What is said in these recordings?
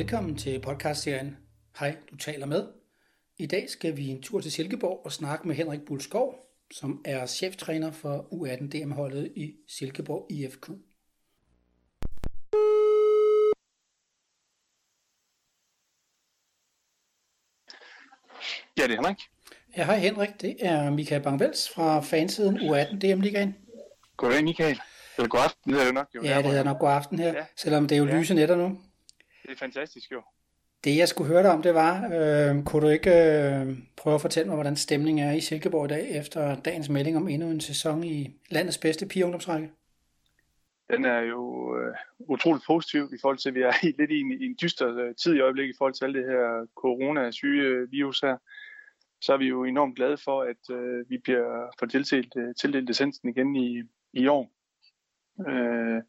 Velkommen til podcastserien Hej, du taler med. I dag skal vi en tur til Silkeborg og snakke med Henrik Bulskov, som er cheftræner for U18 DM-holdet i Silkeborg IFK. Ja, det er Henrik. Ja, hej Henrik. Det er Michael Bangvels fra fansiden U18 DM-ligaen. Goddag, Michael. Eller god aften, det er det nok. Jo, Ja, det hedder nok god aften her, Ja. selvom det er jo Ja. lyse nætter nu. Det er fantastisk, jo. Det jeg skulle høre dig om, det var, øh, kunne du ikke øh, prøve at fortælle mig, hvordan stemningen er i Silkeborg i dag, efter dagens melding om endnu en sæson i landets bedste pigeungdomsrække? Den er jo øh, utroligt positiv i forhold til, at vi er i, lidt i en, i en dyster øh, tid i øjeblikket i forhold til alt det her corona-syge virus her. Så er vi jo enormt glade for, at øh, vi bliver for tildelt, øh, tildelt licensen igen i, i år. Øh,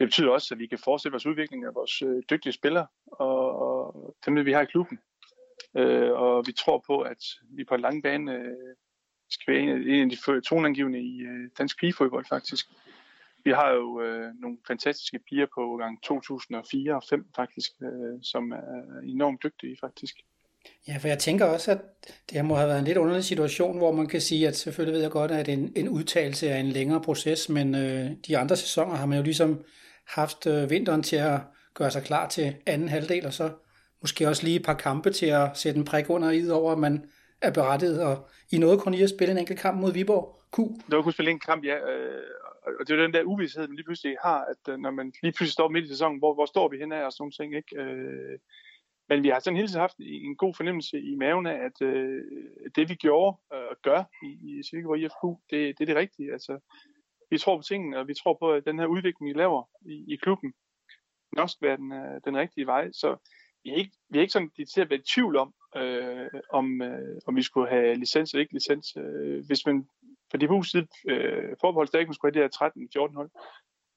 det betyder også, at vi kan fortsætte vores udvikling af vores øh, dygtige spillere og, og dem, vi har i klubben. Øh, og vi tror på, at vi på en lang bane øh, skal være en af, en af de fø- toneangivende i øh, dansk pigefodbold faktisk. Vi har jo øh, nogle fantastiske piger på gang 2004 og 5 faktisk, øh, som er enormt dygtige faktisk. Ja, for jeg tænker også, at det her må have været en lidt underlig situation, hvor man kan sige, at selvfølgelig ved jeg godt, at en, en udtalelse er en længere proces, men øh, de andre sæsoner har man jo ligesom haft øh, vinteren til at gøre sig klar til anden halvdel, og så måske også lige et par kampe til at sætte en prik under i over, at man er berettiget, og I nåede kun i at spille en enkelt kamp mod Viborg Q. Der var kun spille en kamp, ja, øh, og det er jo den der uvidshed, man lige pludselig har, at øh, når man lige pludselig står midt i sæsonen, hvor, hvor står vi hen af og sådan nogle ting, ikke? Men vi har sådan hele tiden haft en god fornemmelse i maven af, at det vi gjorde og gør i, i Silkeborg IFQ, det, det er det rigtige. Altså, vi tror på tingene, og vi tror på, at den her udvikling, vi laver i, i klubben, nok skal være den, øh, den rigtige vej. Så vi er ikke, vi er ikke sådan til at være i tvivl om, øh, om, øh, om vi skulle have licens eller ikke licens. Øh, hvis man for de huset øh, forbeholdt ikke man skulle have det her 13-14 hold,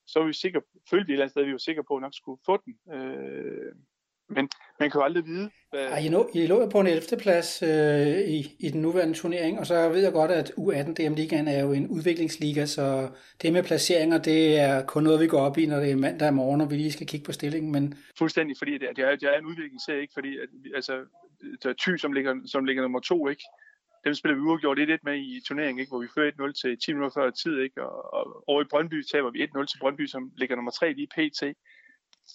så var vi sikre, følte vi et eller andet sted, at vi var sikre på, at nok skulle få den. Øh, men man kan jo aldrig vide. Hvad... Ej, I, lå, I lå på en 11. plads øh, i, i den nuværende turnering, og så ved jeg godt, at U18 DM Ligaen er jo en udviklingsliga, så det med placeringer, det er kun noget, vi går op i, når det er mandag morgen, og vi lige skal kigge på stillingen. Men Fuldstændig, fordi det er, det er, det er en udviklingsserie, ikke? Fordi at, altså, der er Thy, som ligger, som ligger nummer to, ikke? Dem spiller vi uafgjort 1-1 med i turneringen, ikke? Hvor vi fører 1-0 til 10 minutter før tid, ikke? Og, og over i Brøndby taber vi 1-0 til Brøndby, som ligger nummer 3 lige pt.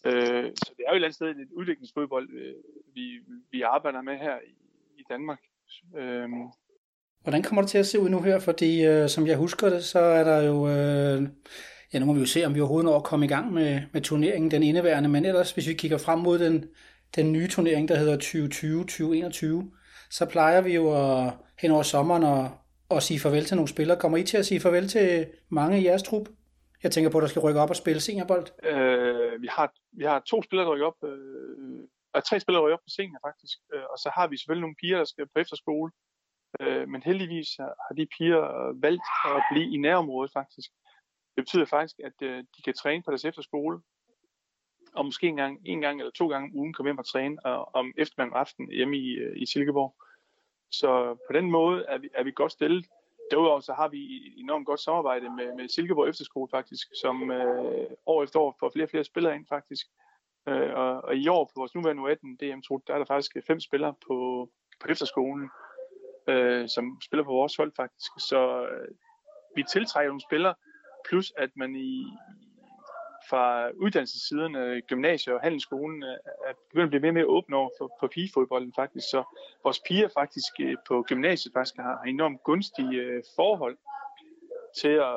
Øh, så det er jo et eller andet sted et udviklingsfodbold, øh, vi, vi arbejder med her i, i Danmark. Øh, hvordan kommer det til at se ud nu her? Fordi øh, som jeg husker det, så er der jo... Øh, ja, nu må vi jo se, om vi overhovedet når at komme i gang med, med turneringen, den indeværende. Men ellers, hvis vi kigger frem mod den, den nye turnering, der hedder 2020-2021, så plejer vi jo at hen over sommeren og, og sige farvel til nogle spillere. Kommer I til at sige farvel til mange i jeres trup? Jeg tænker på, at der skal rykke op og spille seniorbold. Øh, vi, har, vi har to spillere, der rykker op, øh, og tre spillere, der rykker op på senior faktisk. Øh, og så har vi selvfølgelig nogle piger, der skal på efterskole. Øh, men heldigvis har de piger øh, valgt at blive i nærområdet faktisk. Det betyder faktisk, at øh, de kan træne på deres efterskole, og måske en gang, en gang eller to gange om ugen komme hjem og træne øh, og, om eftermiddag aften hjemme i, øh, i Silkeborg. Så på den måde er vi, er vi godt stillet. Derudover så har vi et enormt godt samarbejde med, med Silkeborg Efterskole faktisk, som øh, år efter år får flere og flere spillere ind faktisk. Øh, og, og i år på vores nuværende 18 DM tro der er der faktisk øh, fem spillere på, på efterskolen, øh, som spiller på vores hold faktisk. Så øh, vi tiltrækker nogle spillere, plus at man i fra uddannelsessiden af gymnasiet og handelsskolen øh, er begyndt at blive mere og mere åbne over for, for pigefodbolden faktisk. Så vores piger faktisk øh, på gymnasiet faktisk har, har enormt gunstige forhold til at,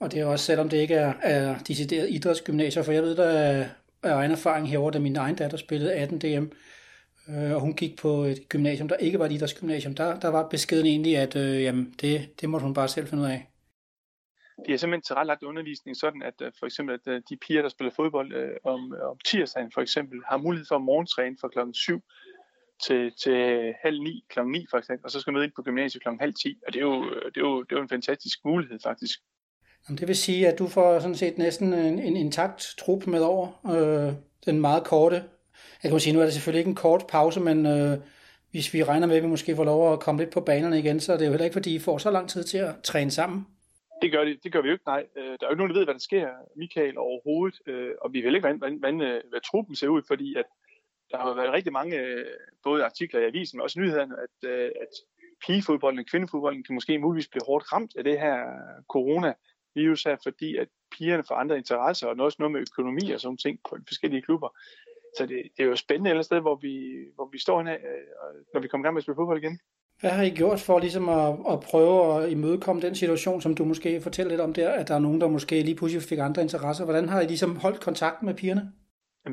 Og det er også, selvom det ikke er, er decideret idrætsgymnasier, for jeg ved, der er, er egen erfaring herover, da min egen datter spillede 18 DM, øh, og hun gik på et gymnasium, der ikke var et idrætsgymnasium. Der, der var beskeden egentlig, at øh, jamen, det, det måtte hun bare selv finde ud af de har simpelthen tilrettelagt undervisning sådan, at øh, for eksempel at øh, de piger, der spiller fodbold øh, om, øh, om tirsdagen for eksempel, har mulighed for at morgentræne fra klokken 7 til, til halv ni, klokken 9 for eksempel, og så skal møde ind på gymnasiet klokken halv 10, og det er jo, det er jo, det er jo en fantastisk mulighed faktisk. Jamen, det vil sige, at du får sådan set næsten en, en intakt trup med over øh, den meget korte. Jeg kan sige, nu er det selvfølgelig ikke en kort pause, men øh, hvis vi regner med, at vi måske får lov at komme lidt på banerne igen, så er det jo heller ikke, fordi I får så lang tid til at træne sammen. Det gør, det, det gør vi jo ikke, nej. Øh, Der er jo ikke nogen, der ved, hvad der sker, Michael, overhovedet. Øh, Og vi ved ikke, hvordan, hvordan, øh, hvad truppen ser ud, fordi at der har været rigtig mange, øh, både artikler i avisen, men også nyhederne, at, øh, at pigefodbolden og kvindefodbolden kan måske muligvis blive hårdt ramt af det her coronavirus her, fordi at pigerne får andre interesser, og også noget med økonomi og sådan ting på de forskellige klubber. Så det, det er jo spændende et eller sted, hvor vi, hvor vi står her, når vi kommer i gang med at spille fodbold igen. Hvad har I gjort for ligesom at, at prøve at imødekomme den situation, som du måske fortæller lidt om der, at der er nogen, der måske lige pludselig fik andre interesser? Hvordan har I ligesom holdt kontakten med pigerne?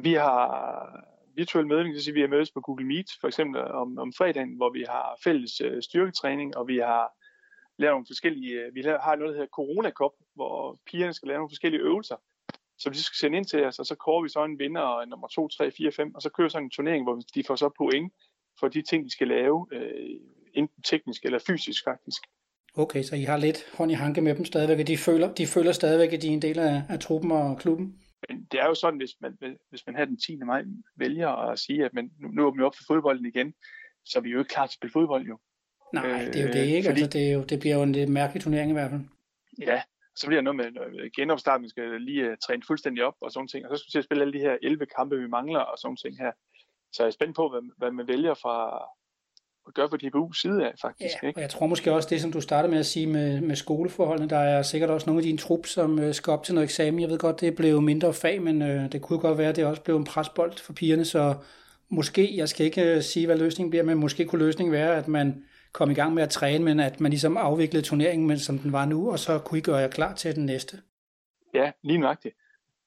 Vi har virtuel mødning, det vil sige, vi har mødes på Google Meet, for eksempel om, om fredagen, hvor vi har fælles øh, styrketræning, og vi har lavet nogle forskellige, øh, vi har noget, der hedder Corona Cup, hvor pigerne skal lave nogle forskellige øvelser, som de skal sende ind til os, og så kårer vi så en vinder øh, nummer 2, 3, 4, 5, og så kører sådan en turnering, hvor de får så point for de ting, de skal lave, øh, enten teknisk eller fysisk faktisk. Okay, så I har lidt hånd i hanke med dem stadigvæk, og de føler, de føler stadigvæk, at de er en del af, af truppen og klubben? Men det er jo sådan, hvis man, hvis man her den 10. maj vælger at sige, at man, nu, nu åbner vi op for fodbolden igen, så er vi jo ikke klar til at spille fodbold jo. Nej, det er jo det ikke. Fordi, altså, det, er jo, det bliver jo en lidt mærkelig turnering i hvert fald. Ja, så bliver der noget med genopstart, man skal lige uh, træne fuldstændig op og sådan ting, og så skal vi til at spille alle de her 11 kampe, vi mangler og sådan ting her. Så jeg er spændt på, hvad, hvad man vælger fra, gøre for DBU's side af, faktisk. Ja, ikke? og jeg tror måske også det, som du startede med at sige med, med skoleforholdene, der er sikkert også nogle af dine trup, som øh, skal op til noget eksamen. Jeg ved godt, det blev mindre fag, men øh, det kunne godt være, at det også blev en presbold for pigerne, så måske, jeg skal ikke øh, sige, hvad løsningen bliver, men måske kunne løsningen være, at man kom i gang med at træne, men at man ligesom afviklede turneringen, men som den var nu, og så kunne I gøre jer klar til den næste. Ja, lige nøjagtigt.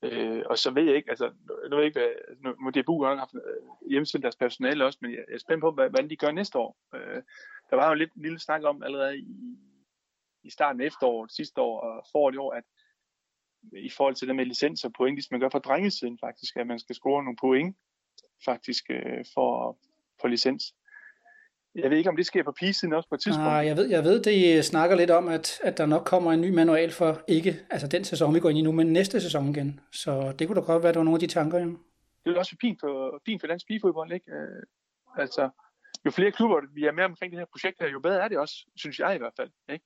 Øh, og så ved jeg ikke, altså, nu ved jeg ikke, hvad, nu må DBU have haft øh, hjemmestillet deres personale også, men jeg er spændt på, hvad, hvad de gør næste år. Øh, der var jo lidt en lille snak om allerede i, i starten af efteråret, sidste år og foråret i år, at i forhold til det med licenser og point, hvis man gør for drengesiden faktisk, at man skal score nogle point faktisk øh, for, for licens. Jeg ved ikke, om det sker på pigesiden også på et tidspunkt. Nej, jeg ved, jeg ved, det snakker lidt om, at, at der nok kommer en ny manual for ikke, altså den sæson, vi går ind i nu, men næste sæson igen. Så det kunne da godt være, at der var nogle af de tanker, jo. Det er også fint for, fint for dansk pigefodbold, ikke? Øh, altså, jo flere klubber, vi er med omkring det her projekt her, jo bedre er det også, synes jeg i hvert fald, ikke?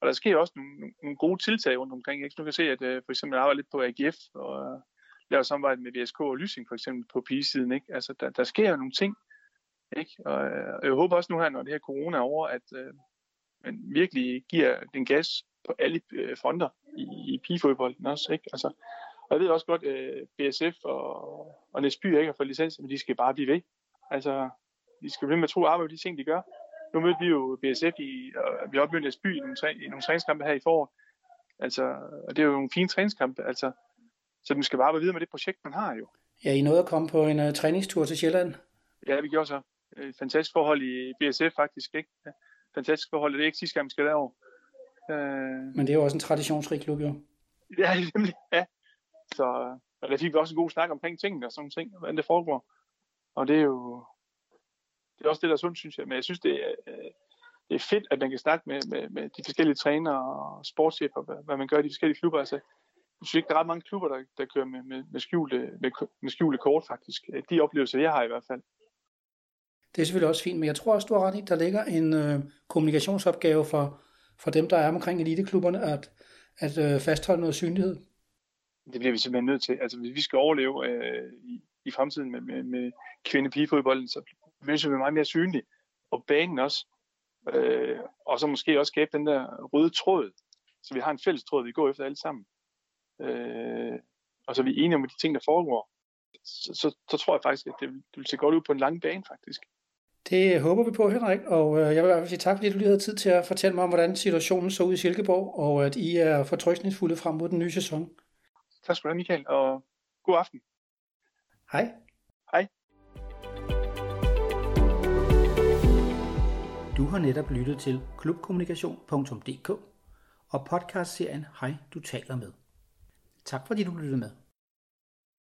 Og der sker også nogle, nogle gode tiltag rundt omkring, ikke? Nu kan se, at uh, for eksempel jeg arbejder lidt på AGF, og uh, laver samarbejde med VSK og Lysing for eksempel på pigesiden, ikke? Altså, der, der sker jo nogle ting, ikke? Og, øh, og jeg håber også nu her, når det her corona er over, at øh, man virkelig giver den gas på alle øh, fronter i, i pigefodbolden også. Ikke? Altså, og jeg ved også godt, at øh, BSF og, og Næsby ikke har fået licens, men de skal bare blive ved. Altså, de skal blive med at tro arbejde de ting, de gør. Nu mødte vi jo BSF i, og vi har opmødt Næsby i nogle, i nogle træningskampe her i foråret. Altså, og det er jo nogle fine træningskampe, altså. Så man skal bare være videre med det projekt, man har jo. Ja, I nåede at komme på en uh, træningstur til Sjælland. Ja, vi gjorde så et øh, fantastisk forhold i BSF faktisk, ikke? Fantastisk forhold, det er ikke sidste gang, vi skal derover. Øh... Men det er jo også en traditionsrig klub, jo. Ja, nemlig, ja. Så, og der fik vi også en god snak omkring tingene og sådan ting, hvordan det foregår. Og det er jo, det er også det, der er sundt, synes jeg. Men jeg synes, det er, øh, det er fedt, at man kan snakke med, med, med de forskellige trænere og sportschefer, hvad, hvad man gør i de forskellige klubber. Altså, jeg synes ikke, der er ret mange klubber, der, der kører med, med, med, skjulte, med, med skjulte kort, faktisk. De oplevelser, jeg har i hvert fald. Det er selvfølgelig også fint, men jeg tror også, du har ret i, der ligger en øh, kommunikationsopgave for, for dem, der er omkring eliteklubberne, at, at øh, fastholde noget synlighed. Det bliver vi simpelthen nødt til. Altså, hvis vi skal overleve øh, i, i fremtiden med, med, med kvinde-pigefodbolden, så bliver vi meget mere synlige. Og banen også. Øh, og så måske også skabe den der røde tråd, så vi har en fælles tråd, vi går efter alle sammen. Øh, og så er vi enige om de ting, der foregår. Så, så, så tror jeg faktisk, at det, det vil se godt ud på en lang bane, faktisk. Det håber vi på, Henrik, og øh, jeg vil i hvert fald sige tak, fordi du lige havde tid til at fortælle mig om, hvordan situationen så ud i Silkeborg, og at I er fortrøstningsfulde frem mod den nye sæson. Tak skal du have, Michael, og god aften. Hej. Hej. Du har netop lyttet til klubkommunikation.dk og podcastserien Hej, du taler med. Tak fordi du lyttede med.